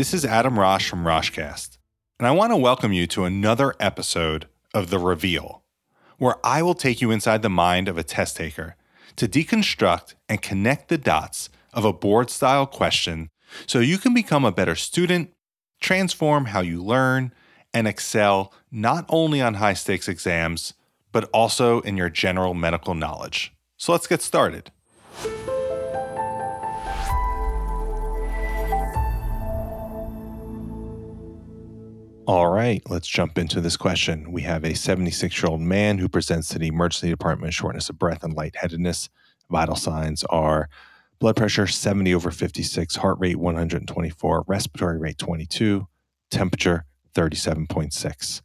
This is Adam Rosh from Roshcast, and I want to welcome you to another episode of The Reveal, where I will take you inside the mind of a test taker to deconstruct and connect the dots of a board style question so you can become a better student, transform how you learn, and excel not only on high stakes exams, but also in your general medical knowledge. So let's get started. All right, let's jump into this question. We have a 76 year old man who presents to the emergency department with shortness of breath and lightheadedness. Vital signs are blood pressure 70 over 56, heart rate 124, respiratory rate 22, temperature 37.6.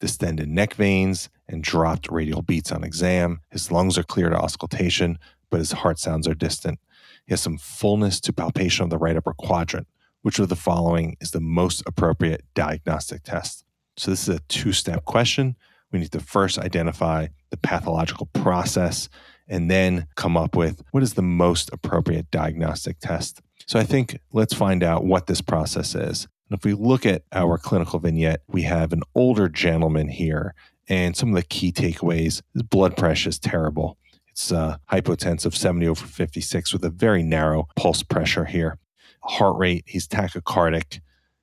Distended neck veins and dropped radial beats on exam. His lungs are clear to auscultation, but his heart sounds are distant. He has some fullness to palpation of the right upper quadrant. Which of the following is the most appropriate diagnostic test? So, this is a two step question. We need to first identify the pathological process and then come up with what is the most appropriate diagnostic test. So, I think let's find out what this process is. And if we look at our clinical vignette, we have an older gentleman here. And some of the key takeaways his blood pressure is terrible. It's uh, hypotensive 70 over 56 with a very narrow pulse pressure here heart rate, he's tachycardic,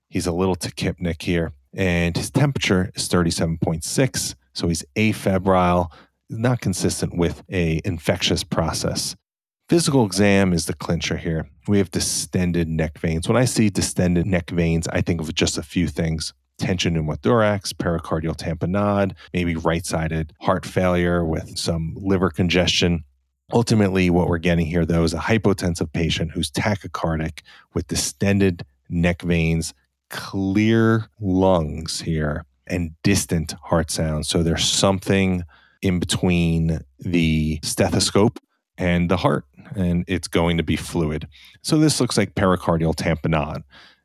he's a little tachypneic here, and his temperature is 37.6. So he's afebrile, not consistent with a infectious process. Physical exam is the clincher here. We have distended neck veins. When I see distended neck veins, I think of just a few things tension pneumothorax, pericardial tamponade, maybe right sided heart failure with some liver congestion. Ultimately, what we're getting here, though, is a hypotensive patient who's tachycardic with distended neck veins, clear lungs here, and distant heart sounds. So there's something in between the stethoscope and the heart, and it's going to be fluid. So this looks like pericardial tamponade.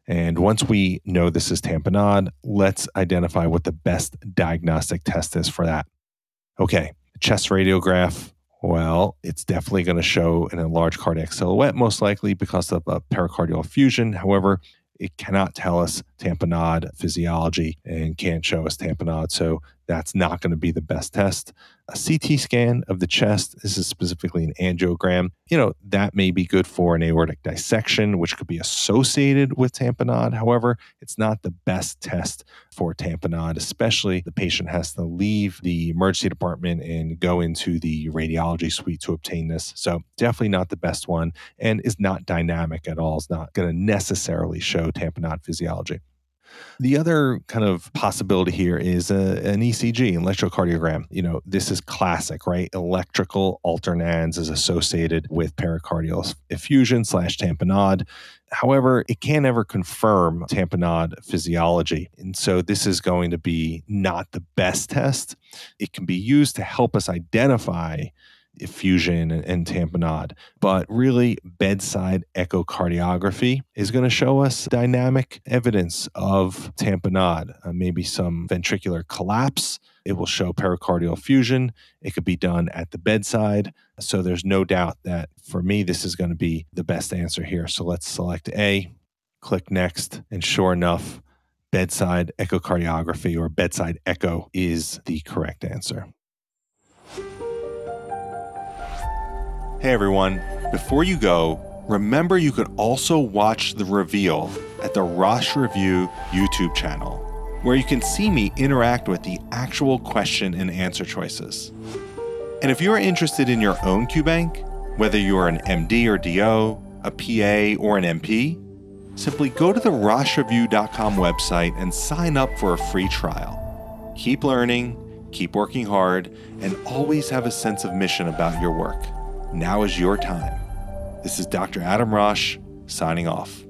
And once we know this is tamponade, let's identify what the best diagnostic test is for that. Okay, chest radiograph well, it's definitely going to show an enlarged cardiac silhouette, most likely because of a pericardial effusion. However, it cannot tell us tamponade physiology and can't show us tamponade. So that's not going to be the best test. A CT scan of the chest, this is specifically an angiogram, you know, that may be good for an aortic dissection, which could be associated with tamponade. However, it's not the best test for tamponade, especially the patient has to leave the emergency department and go into the radiology suite to obtain this. So definitely not the best one and is not dynamic at all. It's not going to necessarily show tamponade physiology. The other kind of possibility here is a, an ECG, electrocardiogram. You know, this is classic, right? Electrical alternans is associated with pericardial effusion slash tamponade. However, it can't ever confirm tamponade physiology. And so this is going to be not the best test. It can be used to help us identify effusion and, and tamponade. But really, bedside echocardiography is going to show us dynamic evidence of tamponade, uh, maybe some ventricular collapse. It will show pericardial effusion. It could be done at the bedside. So there's no doubt that for me, this is going to be the best answer here. So let's select A, click next, and sure enough, bedside echocardiography or bedside echo is the correct answer. Hey everyone, before you go, remember you could also watch the reveal at the Rosh Review YouTube channel, where you can see me interact with the actual question and answer choices. And if you are interested in your own QBank, whether you are an MD or DO, a PA, or an NP, simply go to the RoshReview.com website and sign up for a free trial. Keep learning, keep working hard, and always have a sense of mission about your work. Now is your time. This is Dr. Adam Rosh signing off.